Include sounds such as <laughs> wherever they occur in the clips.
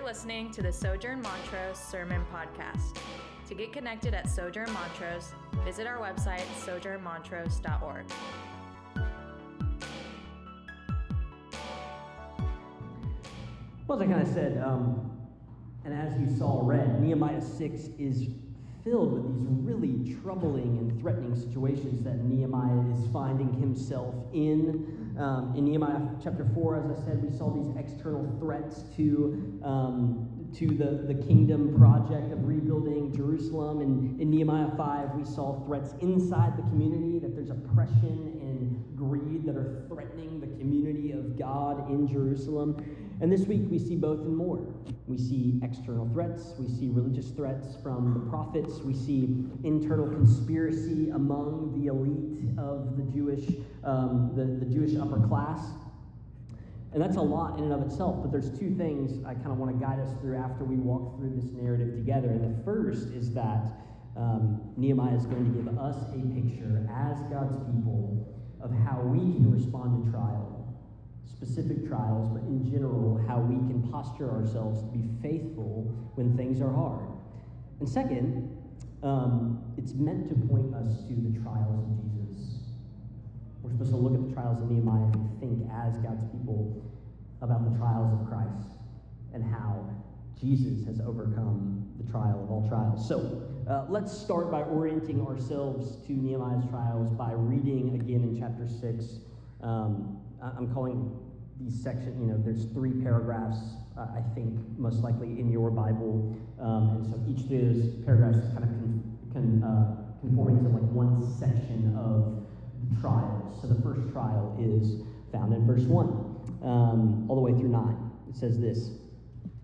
You're listening to the Sojourn Montrose Sermon Podcast. To get connected at Sojourn Montrose, visit our website, sojournmontrose.org. Well, as I kind of said, um, and as you saw read, Nehemiah 6 is filled with these really troubling and threatening situations that Nehemiah is finding himself in. Um, in Nehemiah chapter 4, as I said, we saw these external threats to, um, to the, the kingdom project of rebuilding Jerusalem. And in Nehemiah 5, we saw threats inside the community, that there's oppression and greed that are threatening the community of God in Jerusalem. And this week we see both and more. We see external threats, we see religious threats from the prophets, we see internal conspiracy among the elite of the Jewish, um, the, the Jewish upper class. And that's a lot in and of itself, but there's two things I kind of want to guide us through after we walk through this narrative together. And the first is that um, Nehemiah is going to give us a picture as God's people of how we can respond to trial specific trials, but in general, how we can posture ourselves to be faithful when things are hard. And second, um, it's meant to point us to the trials of Jesus. We're supposed to look at the trials of Nehemiah and think as God's people about the trials of Christ and how Jesus has overcome the trial of all trials. So uh, let's start by orienting ourselves to Nehemiah's trials by reading again in chapter 6. Um, I'm calling these sections, you know, there's three paragraphs, uh, I think, most likely in your Bible. Um, and so each of those paragraphs is kind of con, con, uh, conforming to like one section of trials. So the first trial is found in verse 1, um, all the way through 9. It says this.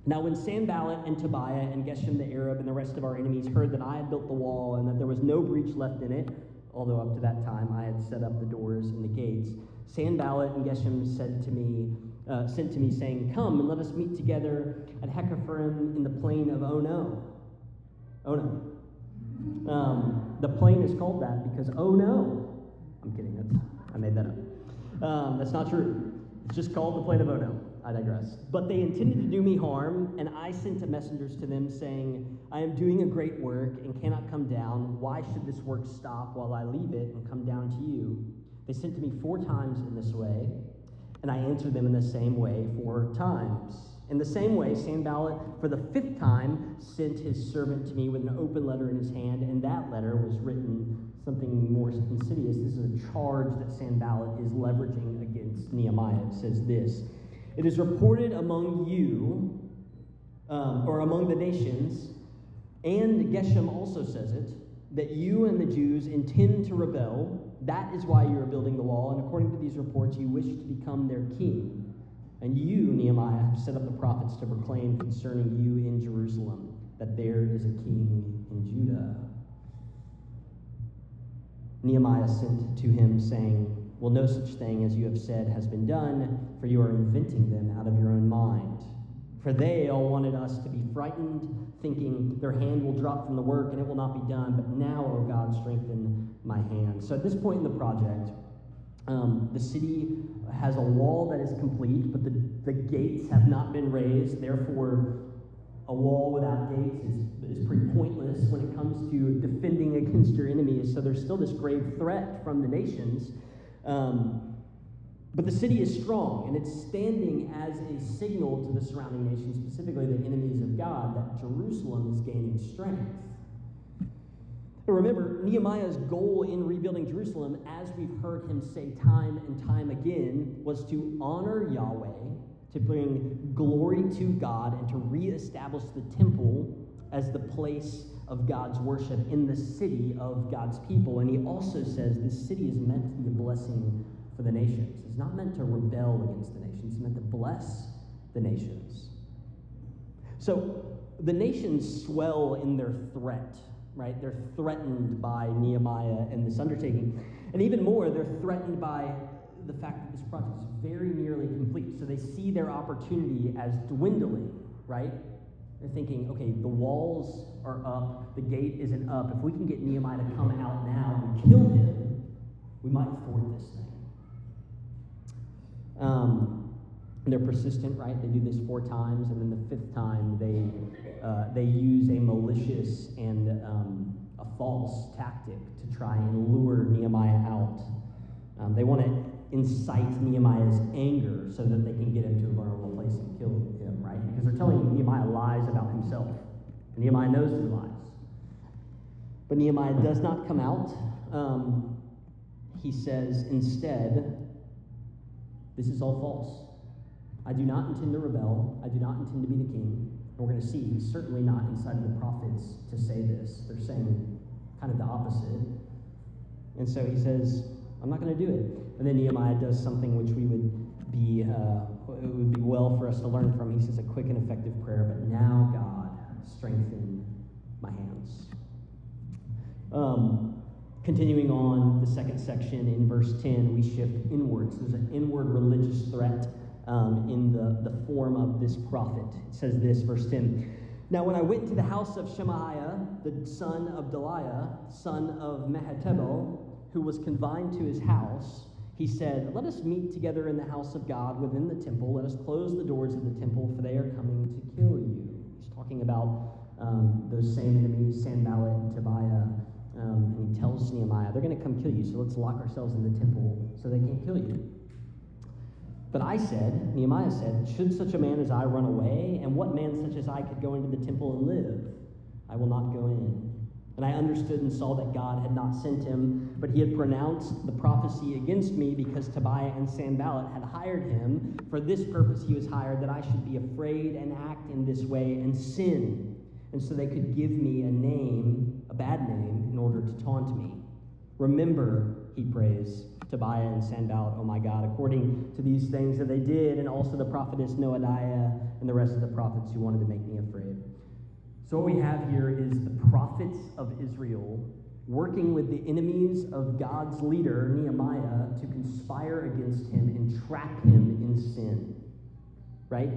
Now, when Sanballat and Tobiah and Geshem the Arab and the rest of our enemies heard that I had built the wall and that there was no breach left in it, although up to that time I had set up the doors and the gates, Sanballat and Geshem said to me, uh, sent to me, saying, Come and let us meet together at Hakkephirim in the plain of Ono. Ono. Um, the plain is called that because oh no. I'm kidding. That's, I made that up. Um, that's not true. It's just called the plain of Ono. I digress. But they intended to do me harm, and I sent messengers to them saying, I am doing a great work and cannot come down. Why should this work stop while I leave it and come down to you? They sent to me four times in this way, and I answered them in the same way four times. In the same way, Sanballat, for the fifth time, sent his servant to me with an open letter in his hand, and that letter was written something more insidious. This is a charge that Sanballat is leveraging against Nehemiah. It says this It is reported among you, um, or among the nations, and Geshem also says it, that you and the Jews intend to rebel that is why you are building the wall, and according to these reports, you wish to become their king. And you, Nehemiah, have set up the prophets to proclaim concerning you in Jerusalem that there is a king in Judah. Nehemiah sent to him, saying, Well, no such thing as you have said has been done, for you are inventing them out of your own mind. For they all wanted us to be frightened, thinking their hand will drop from the work and it will not be done. But now, O God, strengthen my hand. So at this point in the project, um, the city has a wall that is complete, but the, the gates have not been raised. Therefore, a wall without gates is, is pretty pointless when it comes to defending against your enemies. So there's still this grave threat from the nations. Um, but the city is strong, and it's standing as a signal to the surrounding nations, specifically the enemies of God, that Jerusalem is gaining strength. Remember, Nehemiah's goal in rebuilding Jerusalem, as we've heard him say time and time again, was to honor Yahweh, to bring glory to God, and to reestablish the temple as the place of God's worship in the city of God's people. And he also says this city is meant to be a blessing for the nations. It's not meant to rebel against the nations, it's meant to bless the nations. So the nations swell in their threat, right? They're threatened by Nehemiah and this undertaking. And even more, they're threatened by the fact that this project is very nearly complete. So they see their opportunity as dwindling, right? They're thinking, okay, the walls are up, the gate isn't up. If we can get Nehemiah to come out now and kill him, we might thwart this thing. Um, they're persistent, right? They do this four times, and then the fifth time they, uh, they use a malicious and um, a false tactic to try and lure Nehemiah out. Um, they want to incite Nehemiah's anger so that they can get him to a vulnerable place and kill him, right? Because they're telling Nehemiah lies about himself. And Nehemiah knows the lies. But Nehemiah does not come out. Um, he says instead, This is all false. I do not intend to rebel. I do not intend to be the king. And we're going to see he's certainly not inside of the prophets to say this. They're saying kind of the opposite. And so he says, I'm not going to do it. And then Nehemiah does something which we would be, uh, it would be well for us to learn from. He says a quick and effective prayer, but now, God, strengthen my hands. Um, continuing on the second section in verse 10, we shift inwards. There's an inward religious threat um, in the, the form of this prophet. It says this, verse 10. Now, when I went to the house of Shemaiah, the son of Delaiah, son of Mehetabel, who was confined to his house, he said, Let us meet together in the house of God within the temple. Let us close the doors of the temple, for they are coming to kill you. He's talking about um, those same enemies, Sanballat and Tobiah. Um, and he tells Nehemiah, They're going to come kill you, so let's lock ourselves in the temple so they can't kill you. But I said, Nehemiah said, Should such a man as I run away? And what man such as I could go into the temple and live? I will not go in. And I understood and saw that God had not sent him, but he had pronounced the prophecy against me because Tobiah and Sanballat had hired him. For this purpose he was hired, that I should be afraid and act in this way and sin. And so they could give me a name, a bad name, in order to taunt me. Remember, he prays, Tobiah and Sanballat, oh my God, according to these things that they did, and also the prophetess Noadiah and the rest of the prophets who wanted to make me afraid. So, what we have here is the prophets of Israel working with the enemies of God's leader, Nehemiah, to conspire against him and trap him in sin. Right?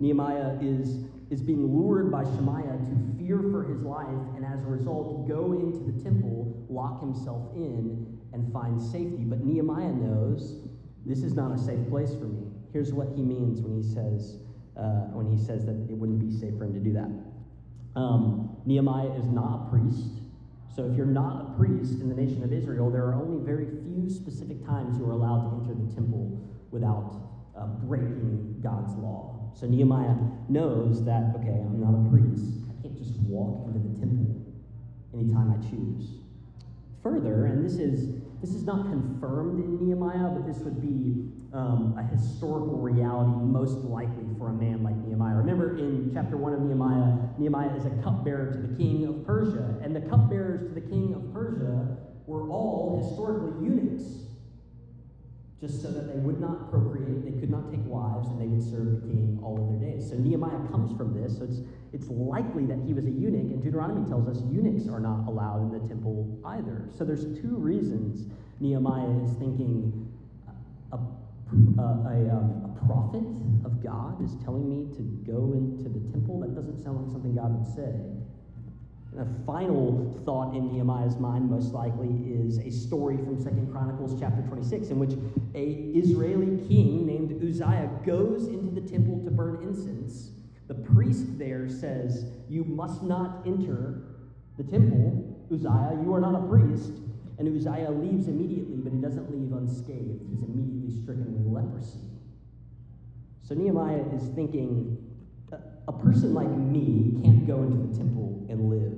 Nehemiah is, is being lured by Shemaiah to fear for his life, and as a result, go into the temple, lock himself in, and find safety. But Nehemiah knows this is not a safe place for me. Here's what he means when he says, uh, when he says that it wouldn't be safe for him to do that. Um, Nehemiah is not a priest. So if you're not a priest in the nation of Israel, there are only very few specific times you are allowed to enter the temple without uh, breaking God's law. So Nehemiah knows that, okay, I'm not a priest. I can't just walk into the temple anytime I choose. Further, and this is this is not confirmed in Nehemiah, but this would be um, a historical reality most likely for a man like Nehemiah. Remember in chapter 1 of Nehemiah, Nehemiah is a cupbearer to the king of Persia, and the cupbearers to the king of Persia were all historically eunuchs just so that they would not procreate, they could not take wives, and they would serve the king all of their days. So Nehemiah comes from this, so it's, it's likely that he was a eunuch, and Deuteronomy tells us eunuchs are not allowed in the temple either. So there's two reasons Nehemiah is thinking a, a, a, um, a prophet of God is telling me to go into the temple. That doesn't sound like something God would say. A final thought in Nehemiah's mind, most likely, is a story from Second Chronicles chapter 26, in which a Israeli king named Uzziah goes into the temple to burn incense. The priest there says, You must not enter the temple, Uzziah. You are not a priest. And Uzziah leaves immediately, but he doesn't leave unscathed. He's immediately stricken with leprosy. So Nehemiah is thinking, a person like me can't go into the temple and live.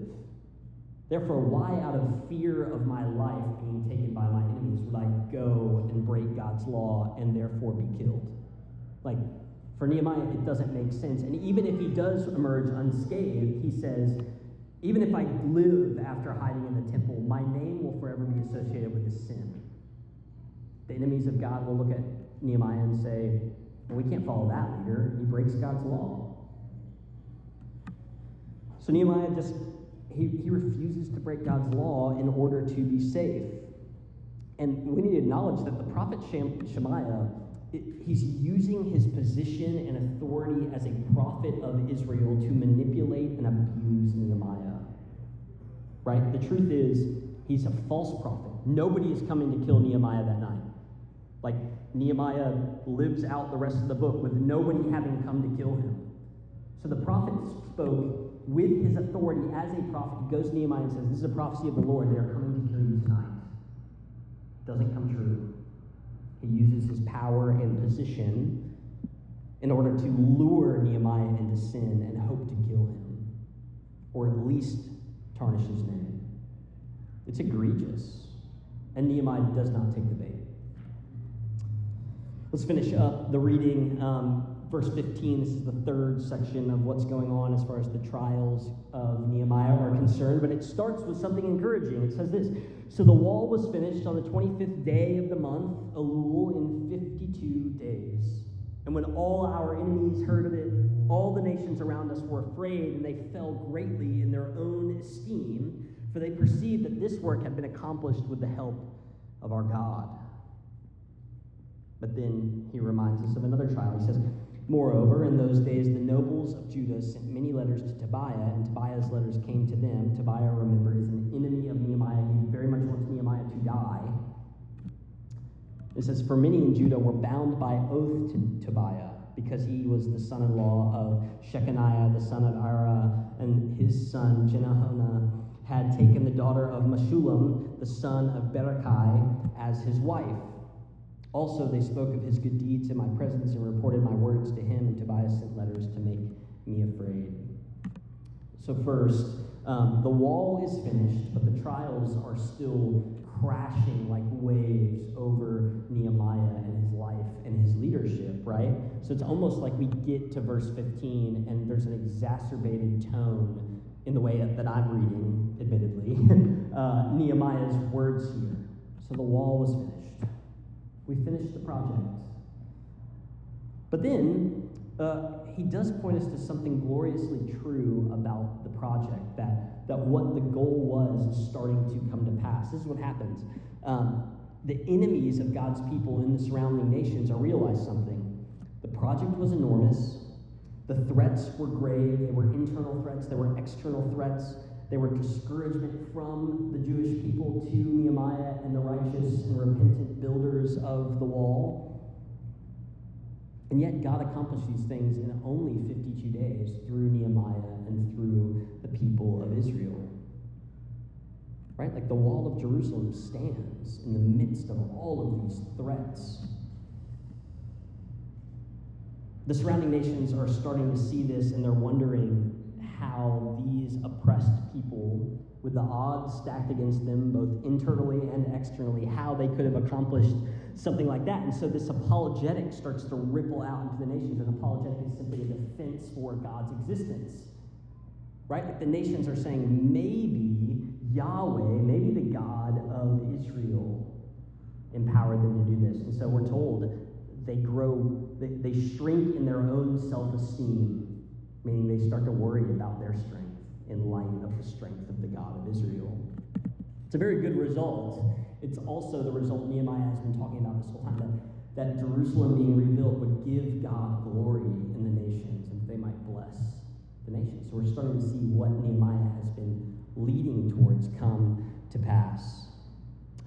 Therefore, why, out of fear of my life being taken by my enemies, would I go and break God's law and therefore be killed? Like, for Nehemiah, it doesn't make sense. And even if he does emerge unscathed, he says, even if I live after hiding in the temple, my name will forever be associated with this sin. The enemies of God will look at Nehemiah and say, well, we can't follow that leader. He breaks God's law. So Nehemiah just, he, he refuses to break God's law in order to be safe. And we need to acknowledge that the prophet Shemaiah, he's using his position and authority as a prophet of Israel to manipulate and abuse Nehemiah. Right? The truth is, he's a false prophet. Nobody is coming to kill Nehemiah that night. Like, Nehemiah lives out the rest of the book with nobody having come to kill him. So the prophet spoke with his authority as a prophet. He goes to Nehemiah and says, This is a prophecy of the Lord. They are coming to kill you tonight. Doesn't come true. He uses his power and position in order to lure Nehemiah into sin and hope to kill him, or at least tarnish his name. It's egregious. And Nehemiah does not take the bait. Let's finish up the reading. Um, verse 15, this is the third section of what's going on as far as the trials of Nehemiah are concerned, but it starts with something encouraging. It says this So the wall was finished on the 25th day of the month, Elul, in 52 days. And when all our enemies heard of it, all the nations around us were afraid, and they fell greatly in their own esteem, for they perceived that this work had been accomplished with the help of our God. But then he reminds us of another trial. He says, Moreover, in those days, the nobles of Judah sent many letters to Tobiah, and Tobiah's letters came to them. Tobiah, remember, is an enemy of Nehemiah. He very much wants Nehemiah to die. It says, For many in Judah were bound by oath to Tobiah, because he was the son in law of Shechaniah, the son of Ira, and his son, Jehohanan, had taken the daughter of Meshullam, the son of Berechiah, as his wife. Also, they spoke of his good deeds in my presence and reported my words to him, and Tobiah sent letters to make me afraid. So, first, um, the wall is finished, but the trials are still crashing like waves over Nehemiah and his life and his leadership, right? So it's almost like we get to verse 15 and there's an exacerbated tone in the way that I'm reading, admittedly, <laughs> uh, Nehemiah's words here. So the wall was finished. We finished the project. But then uh, he does point us to something gloriously true about the project that, that what the goal was is starting to come to pass. This is what happens. Um, the enemies of God's people in the surrounding nations are realize something. The project was enormous. The threats were grave. There were internal threats, there were external threats. There were discouragement from the Jewish people to Nehemiah and the righteous and repentant builders of the wall. And yet, God accomplished these things in only 52 days through Nehemiah and through the people of Israel. Right? Like the wall of Jerusalem stands in the midst of all of these threats. The surrounding nations are starting to see this and they're wondering how these oppressed people, with the odds stacked against them, both internally and externally, how they could have accomplished something like that. And so this apologetic starts to ripple out into the nations. An apologetic is simply a defense for God's existence. Right? Like the nations are saying, maybe Yahweh, maybe the God of Israel, empowered them to do this. And so we're told they grow, they, they shrink in their own self esteem meaning they start to worry about their strength in light of the strength of the God of Israel. It's a very good result. It's also the result Nehemiah has been talking about this whole time that, that Jerusalem being rebuilt would give God glory in the nations and they might bless the nations. So we're starting to see what Nehemiah has been leading towards come to pass.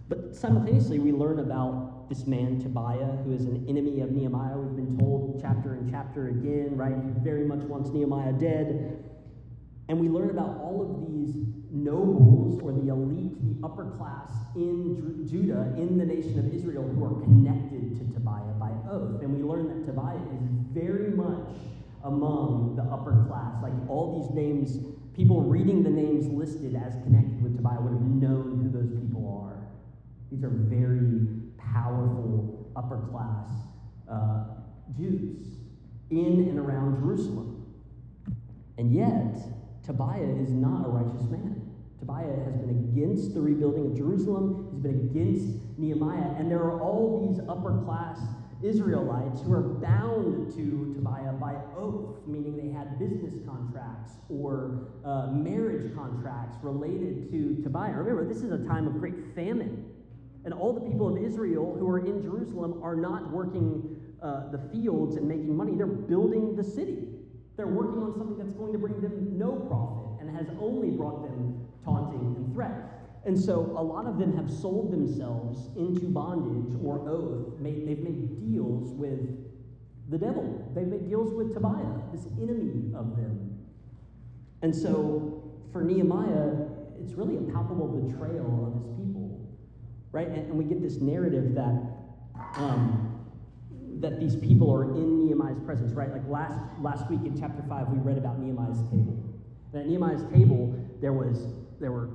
But simultaneously, we learn about this man, Tobiah, who is an enemy of Nehemiah. We've been told chapter and chapter again, right? He very much wants Nehemiah dead. And we learn about all of these nobles or the elite, the upper class in Judah, in the nation of Israel, who are connected to Tobiah by oath. And we learn that Tobiah is very much among the upper class. Like all these names, people reading the names listed as connected with Tobiah would have known who those people are. These are very powerful upper class uh, Jews in and around Jerusalem. And yet, Tobiah is not a righteous man. Tobiah has been against the rebuilding of Jerusalem. He's been against Nehemiah. And there are all these upper class Israelites who are bound to Tobiah by oath, meaning they had business contracts or uh, marriage contracts related to Tobiah. Remember, this is a time of great famine. And all the people of Israel who are in Jerusalem are not working uh, the fields and making money, they're building the city. They're working on something that's going to bring them no profit and has only brought them taunting and threat. And so a lot of them have sold themselves into bondage or oath. Made, they've made deals with the devil. They've made deals with Tobiah, this enemy of them. And so for Nehemiah, it's really a palpable betrayal of his people, right? And, and we get this narrative that um, that these people are in Nehemiah's presence, right? Like last last week in chapter five, we read about Nehemiah's table. And at Nehemiah's table, there was there were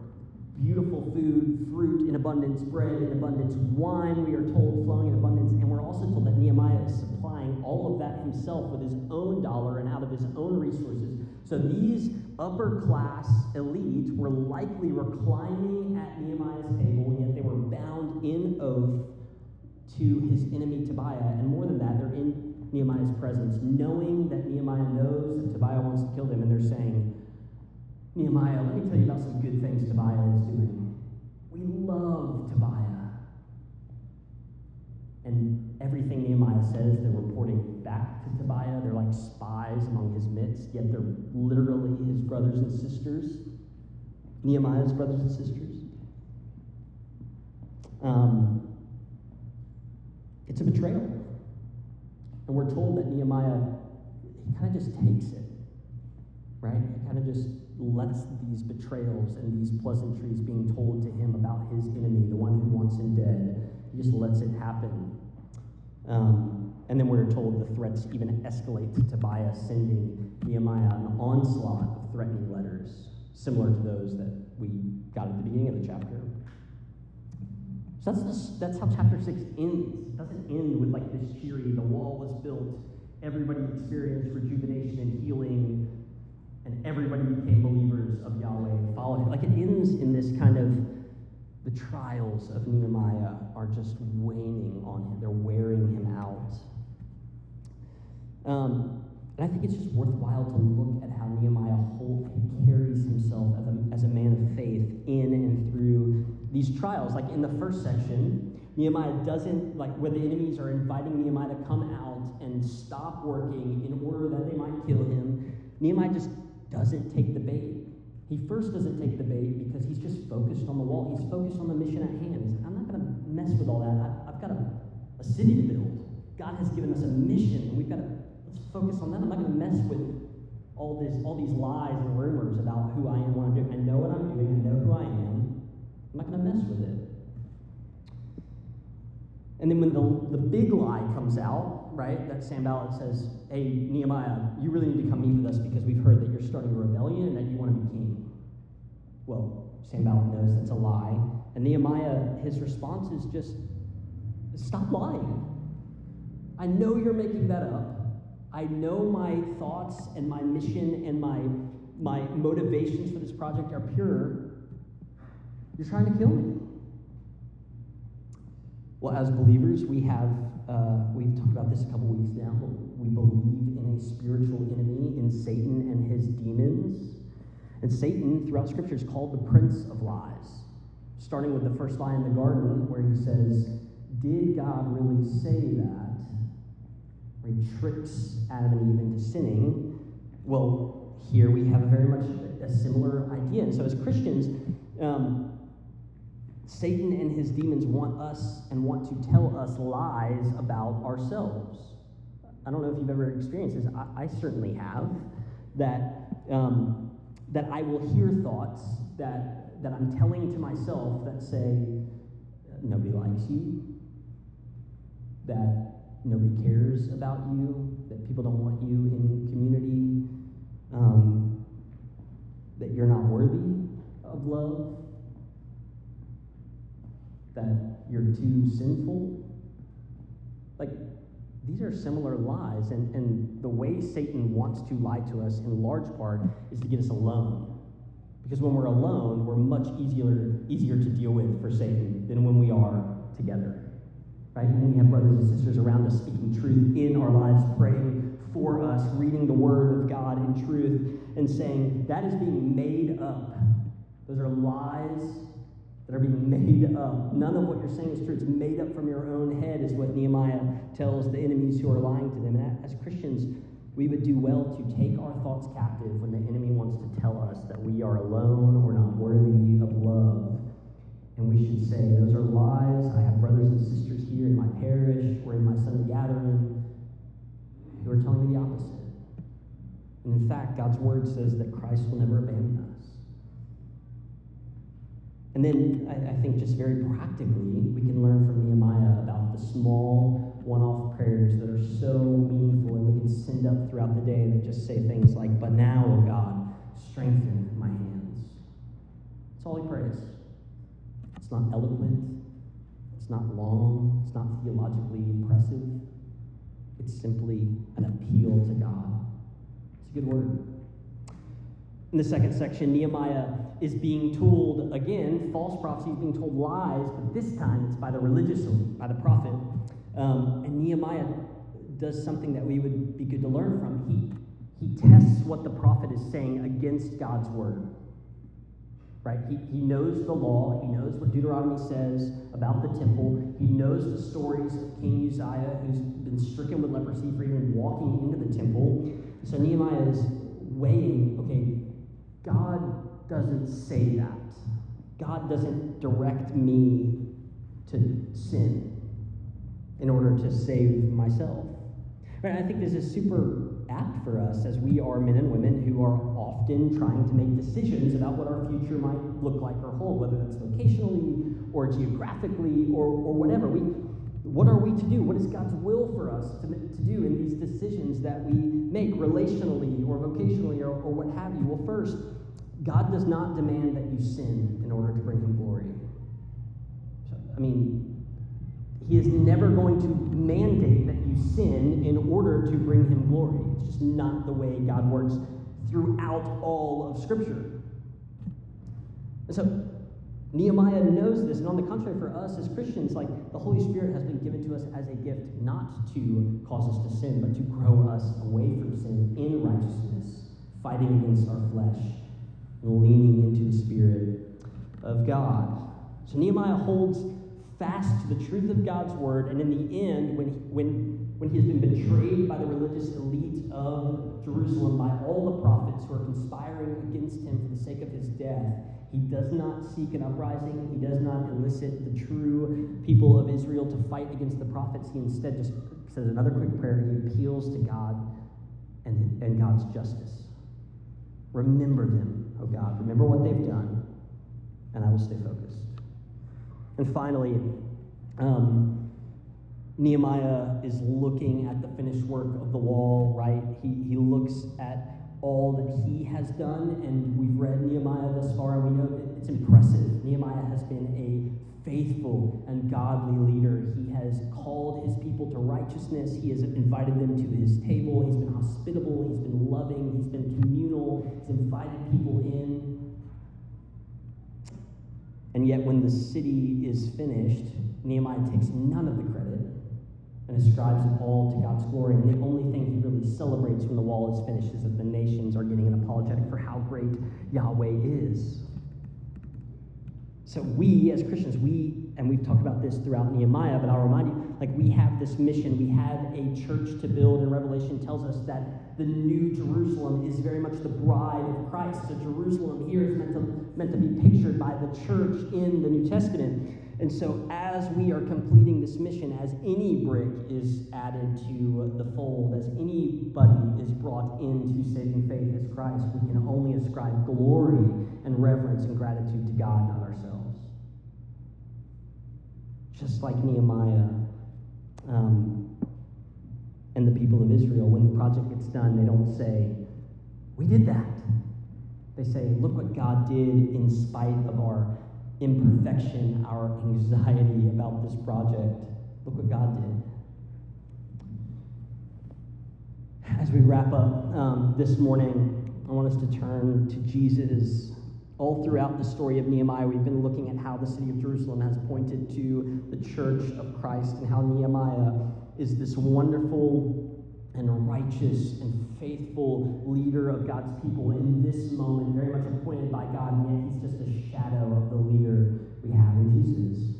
beautiful food, fruit in abundance, bread in abundance, wine, we are told, flowing in abundance. And we're also told that Nehemiah is supplying all of that himself with his own dollar and out of his own resources. So these upper class elite were likely reclining at Nehemiah's table, and yet they were bound in oath to his enemy Tobiah. And more than that, they're in Nehemiah's presence, knowing that Nehemiah knows that Tobiah wants to kill them, and they're saying, Nehemiah, let me tell you about some good things Tobiah is doing. We love Tobiah. And everything Nehemiah says, they're reporting back to Tobiah. They're like spies among his midst, yet they're literally his brothers and sisters. Nehemiah's brothers and sisters. Um, it's a betrayal. And we're told that Nehemiah, he kind of just takes it, right? He kind of just lets these betrayals and these pleasantries being told to him about his enemy, the one who wants him dead, he just lets it happen. Um, and then we're told the threats even escalate to Tobiah sending Nehemiah an onslaught of threatening letters, similar to those that we got at the beginning of the chapter. So that's, that's how chapter 6 ends. It doesn't end with like this cheery, the wall was built, everybody experienced rejuvenation and healing, and everybody became believers of Yahweh and followed him. Like it ends in this kind of the trials of Nehemiah are just waning on him. They're wearing him out. Um, and I think it's just worthwhile to look at how Nehemiah hold, carries himself as a, as a man of faith in and through these trials. Like in the first section, Nehemiah doesn't, like where the enemies are inviting Nehemiah to come out and stop working in order that they might kill him, Nehemiah just doesn't take the bait. He first doesn't take the bait because he's just focused on the wall. He's focused on the mission at hand. He's I'm not going to mess with all that. I, have got a, a city to build. God has given us a mission, and we've got to let's focus on that. I'm not going to mess with all this, all these lies and rumors about who I am, what I'm doing. I know what I'm doing. I know who I am. I'm not going to mess with it. And then when the, the big lie comes out, right, that Sam Sanballat says, hey, Nehemiah, you really need to come meet with us because we've heard that you're starting a rebellion and that you want to be king. Well, Sam Sanballat knows that's a lie. And Nehemiah, his response is just, stop lying. I know you're making that up. I know my thoughts and my mission and my, my motivations for this project are pure. You're trying to kill me. Well, as believers, we have, uh, we've talked about this a couple weeks now, we believe in a spiritual enemy, in Satan and his demons. And Satan, throughout Scripture, is called the prince of lies. Starting with the first lie in the garden, where he says, Did God really say that? Where he tricks Adam and Eve into sinning. Well, here we have a very much a similar idea. And so, as Christians, um, Satan and his demons want us and want to tell us lies about ourselves. I don't know if you've ever experienced this. I, I certainly have. That, um, that I will hear thoughts that, that I'm telling to myself that say, nobody likes you, that nobody cares about you, that people don't want you in community, um, that you're not worthy of love, that you're too sinful. Like, these are similar lies, and, and the way Satan wants to lie to us in large part is to get us alone. Because when we're alone, we're much easier, easier to deal with for Satan than when we are together. Right? When we have brothers and sisters around us speaking truth in our lives, praying for us, reading the Word of God in truth, and saying, that is being made up. Those are lies that are being made up. None of what you're saying is true. It's made up from your own head, is what Nehemiah tells the enemies who are lying to them. And as Christians, we would do well to take our thoughts captive when the enemy wants to tell us that we are alone or not worthy of love. And we should say, Those are lies. I have brothers and sisters here in my parish or in my Sunday gathering who are telling me the opposite. And in fact, God's word says that Christ will never abandon us. And then I, I, think just very practically, we can learn from Nehemiah about the small one off prayers that are so meaningful and we can send up throughout the day that just say things like, But now, O God, strengthen my hands. That's all he prays. It's not eloquent, it's not long, it's not theologically impressive. It's simply an appeal to God. It's a good word. In the second section, Nehemiah is being told again, false prophecy is being told lies, but this time it's by the religious elite, by the prophet. Um, and Nehemiah does something that we would be good to learn from. He, he tests what the prophet is saying against God's word. Right? He, he knows the law. He knows what Deuteronomy says about the temple. He knows the stories of King Uzziah, who's been stricken with leprosy for even walking into the temple. So Nehemiah is weighing, okay, doesn't say that. God doesn't direct me to sin in order to save myself. Right? I think this is super apt for us as we are men and women who are often trying to make decisions about what our future might look like or hold, whether that's vocationally or geographically or, or whatever. We, what are we to do? What is God's will for us to, to do in these decisions that we make relationally or vocationally or, or what have you? Well, first, God does not demand that you sin in order to bring him glory. So, I mean, he is never going to mandate that you sin in order to bring him glory. It's just not the way God works throughout all of Scripture. And so Nehemiah knows this, and on the contrary, for us as Christians, like the Holy Spirit has been given to us as a gift not to cause us to sin, but to grow us away from sin in righteousness, fighting against our flesh, and leaning into the Spirit of God. So Nehemiah holds fast to the truth of God's word, and in the end, when, when, when he has been betrayed by the religious elite of Jerusalem, by all the prophets who are conspiring against him for the sake of his death, he does not seek an uprising. He does not elicit the true people of Israel to fight against the prophets. He instead just says another quick prayer. He appeals to God and, and God's justice. Remember them, oh God. Remember what they've done, and I will stay focused. And finally, um, Nehemiah is looking at the finished work of the wall, right? He, he looks at all that he has done, and we've read Nehemiah thus far, and we know that it's impressive. Nehemiah has been a faithful and godly leader. He has called his people to righteousness. He has invited them to his table. He's been hospitable. He's been loving. He's been communal. He's invited people in. And yet, when the city is finished, Nehemiah takes none of the credit and ascribes it all to God's glory. And the only thing he really celebrates when the wall is finished is that the nations are getting an apologetic for how great Yahweh is. So we, as Christians, we, and we've talked about this throughout Nehemiah, but I'll remind you, like we have this mission, we have a church to build, and Revelation tells us that the new Jerusalem is very much the bride of Christ. So Jerusalem here is meant to, meant to be pictured by the church in the New Testament. And so, as we are completing this mission, as any brick is added to the fold, as anybody is brought into saving faith as Christ, we can only ascribe glory and reverence and gratitude to God, not ourselves. Just like Nehemiah um, and the people of Israel, when the project gets done, they don't say, We did that. They say, Look what God did in spite of our imperfection, our anxiety about this project. Look what God did. As we wrap up um, this morning, I want us to turn to Jesus. All throughout the story of Nehemiah, we've been looking at how the city of Jerusalem has pointed to the church of Christ and how Nehemiah is this wonderful and righteous and faithful leader of God's people in this moment, very much appointed by God, and yet he's just a shadow of the leader we have in Jesus.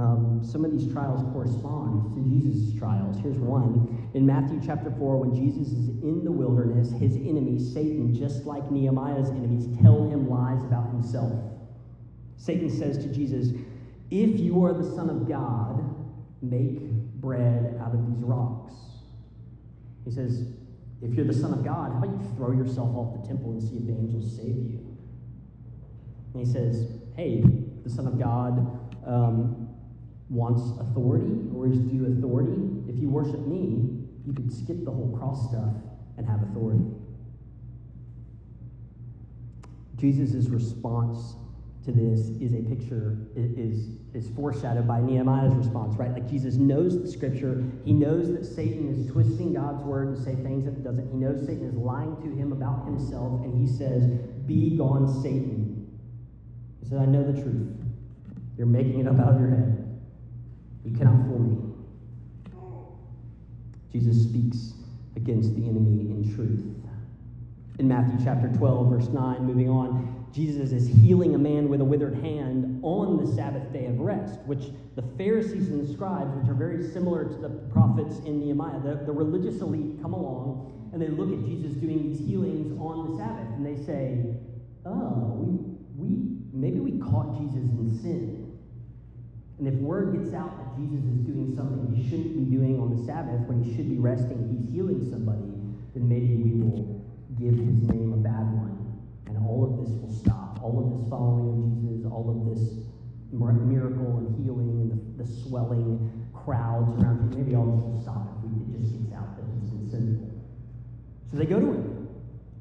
Um, some of these trials correspond to Jesus' trials. Here's one. In Matthew chapter 4, when Jesus is in the wilderness, his enemy, Satan, just like Nehemiah's enemies, tell him lies about himself. Satan says to Jesus, If you are the Son of God, make bread out of these rocks. He says, If you're the Son of God, how about you throw yourself off the temple and see if the angels save you? And he says, Hey, the Son of God um, wants authority or is due authority. If you worship me, you could skip the whole cross stuff and have authority. Jesus' response to this is a picture, is, is foreshadowed by Nehemiah's response, right? Like Jesus knows the scripture. He knows that Satan is twisting God's word to say things that it doesn't. He knows Satan is lying to him about himself, and he says, Be gone, Satan. He said, I know the truth. You're making it up out of your head. You cannot fool me. Jesus speaks against the enemy in truth. In Matthew chapter 12, verse 9, moving on, Jesus is healing a man with a withered hand on the Sabbath day of rest, which the Pharisees and the scribes, which are very similar to the prophets in Nehemiah, the, the religious elite come along and they look at Jesus doing these healings on the Sabbath and they say, Oh, we, we maybe we caught Jesus in sin. And if word gets out that Jesus is doing something he shouldn't be doing on the Sabbath when he should be resting, he's healing somebody, then maybe we will give his name a bad one and all of this will stop. All of this following of Jesus, all of this miracle and healing and the, the swelling crowds around him, maybe all this will stop if we, it just gets out that he's been sinful. So they go to him,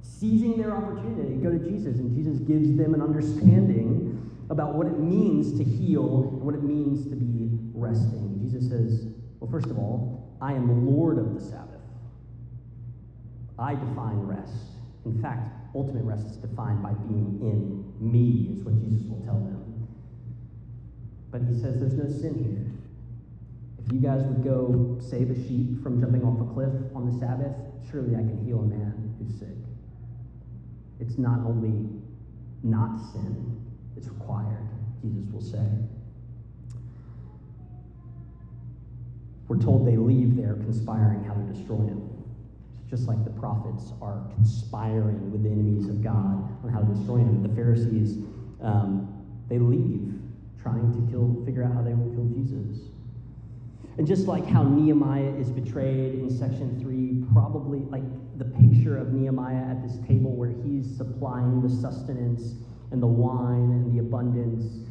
seizing their opportunity, go to Jesus, and Jesus gives them an understanding about what it means to heal and what it means to be resting. Jesus says, Well, first of all, I am Lord of the Sabbath. I define rest. In fact, ultimate rest is defined by being in me, is what Jesus will tell them. But he says there's no sin here. If you guys would go save a sheep from jumping off a cliff on the Sabbath, surely I can heal a man who's sick. It's not only not sin, it's required, Jesus will say. We're told they leave there conspiring how to destroy him just like the prophets are conspiring with the enemies of God on how to destroy him. The Pharisees, um, they leave trying to kill, figure out how they will kill Jesus. And just like how Nehemiah is betrayed in section three, probably like the picture of Nehemiah at this table where he's supplying the sustenance and the wine and the abundance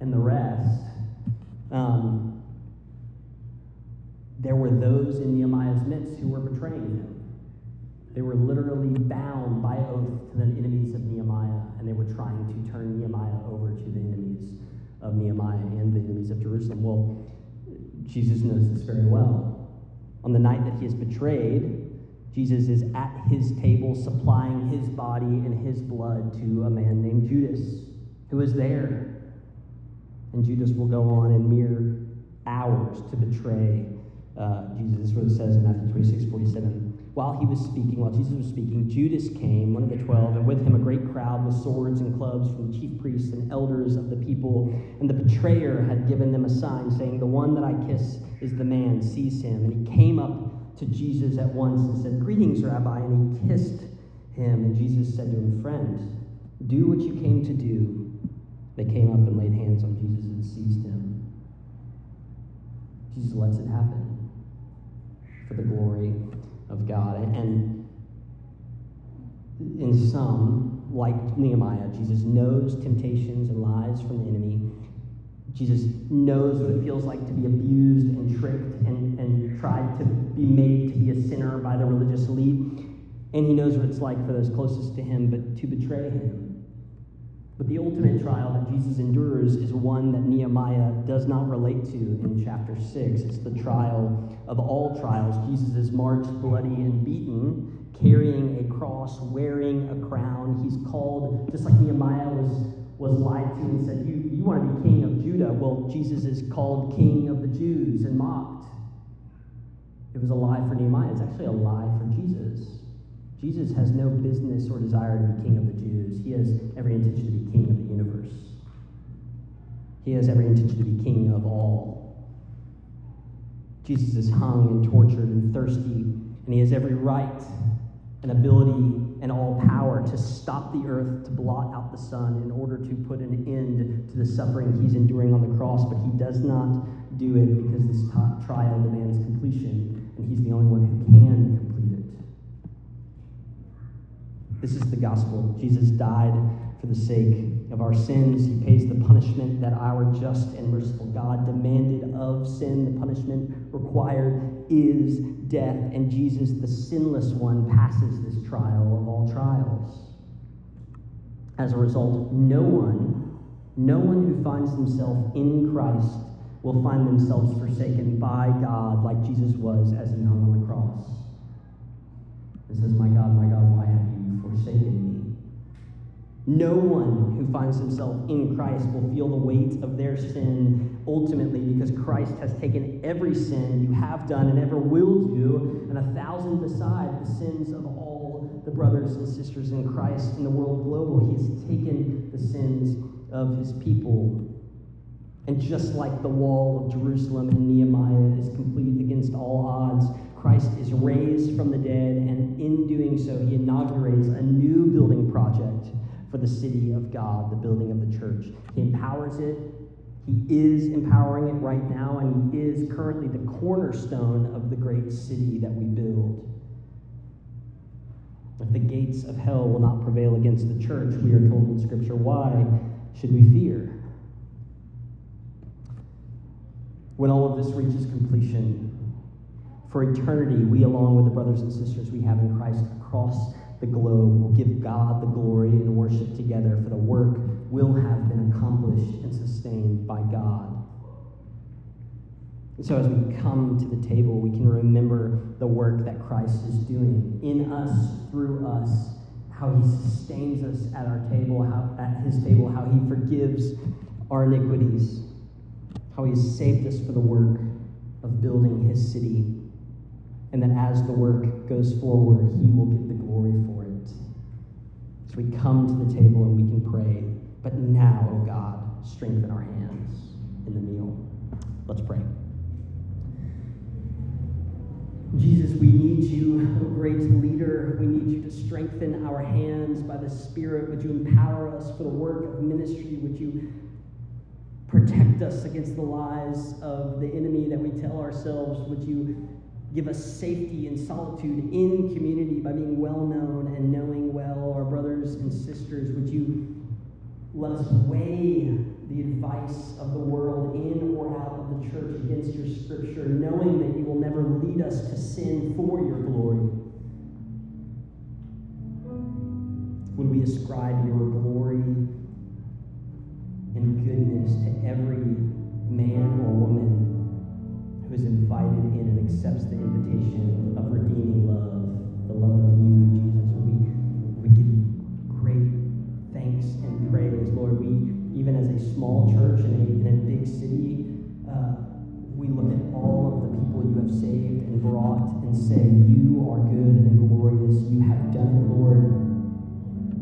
and the rest. Um, there were those in Nehemiah's midst who were betraying him. They were literally bound by oath to the enemies of Nehemiah, and they were trying to turn Nehemiah over to the enemies of Nehemiah and the enemies of Jerusalem. Well, Jesus knows this very well. On the night that he is betrayed, Jesus is at his table supplying his body and his blood to a man named Judas, who is there. And Judas will go on in mere hours to betray uh, Jesus. This is what it says in Matthew 26 47 while he was speaking, while Jesus was speaking, Judas came, one of the twelve, and with him a great crowd with swords and clubs from the chief priests and elders of the people. And the betrayer had given them a sign, saying, The one that I kiss is the man, seize him. And he came up to Jesus at once and said, Greetings, Rabbi. And he kissed him. And Jesus said to him, Friend, do what you came to do. They came up and laid hands on Jesus and seized him. Jesus lets it happen for the glory of God. And in some, like Nehemiah, Jesus knows temptations and lies from the enemy. Jesus knows what it feels like to be abused and tricked and, and tried to be made to be a sinner by the religious elite. And he knows what it's like for those closest to him, but to betray him. But the ultimate trial that Jesus endures is one that Nehemiah does not relate to in chapter 6. It's the trial of all trials. Jesus is marched bloody and beaten, carrying a cross, wearing a crown. He's called, just like Nehemiah was, was lied to and said, you, you want to be king of Judah. Well, Jesus is called king of the Jews and mocked. It was a lie for Nehemiah. It's actually a lie for Jesus. Jesus has no business or desire to be king of the Jews. He has every intention to be king of the universe. He has every intention to be king of all. Jesus is hung and tortured and thirsty, and he has every right and ability and all power to stop the earth, to blot out the sun in order to put an end to the suffering he's enduring on the cross, but he does not do it because this t- trial demands completion, and he's the only one who can complete it. This is the gospel. Jesus died for the sake of our sins. He pays the punishment that our just and merciful God demanded of sin. The punishment required is death, and Jesus, the sinless one, passes this trial of all trials. As a result, no one, no one who finds himself in Christ will find themselves forsaken by God like Jesus was as he hung on the cross. It says, My God, my God, why have you forsaken me? No one who finds himself in Christ will feel the weight of their sin ultimately because Christ has taken every sin you have done and ever will do, and a thousand beside the sins of all the brothers and sisters in Christ in the world global. He has taken the sins of his people. And just like the wall of Jerusalem in Nehemiah is complete against all odds, Christ is raised from the dead, and in doing so, he inaugurates a new building project for the city of God, the building of the church. He empowers it. He is empowering it right now, and he is currently the cornerstone of the great city that we build. If the gates of hell will not prevail against the church, we are told in Scripture, why should we fear? When all of this reaches completion, for eternity, we, along with the brothers and sisters we have in Christ across the globe will give God the glory and worship together, for the work will have accomplished and sustained by God. And so, as we come to the table, we can remember the work that Christ is doing in us, through us, how he sustains us at our table, how, at his table, how he forgives our iniquities, how he has saved us for the work of building his city and that as the work goes forward, He will get the glory for it. So we come to the table and we can pray, but now, oh God, strengthen our hands in the meal. Let's pray. Jesus, we need you, great leader. We need you to strengthen our hands by the Spirit. Would you empower us for the work of ministry? Would you protect us against the lies of the enemy that we tell ourselves? Would you Give us safety and solitude in community by being well known and knowing well our brothers and sisters. Would you let us weigh the advice of the world in or out of the church against your scripture, knowing that you will never lead us to sin for your glory? Would we ascribe your glory and goodness to every man or woman who is invited in and accepts the invitation of redeeming love, the love and say, You are good and glorious. You have done it, Lord.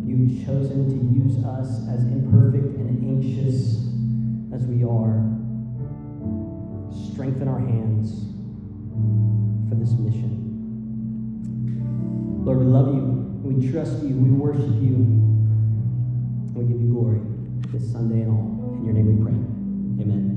You've chosen to use us as imperfect and anxious as we are strengthen our hands for this mission. Lord, we love you. We trust you. We worship you. We give you glory this Sunday and all. In your name we pray. Amen.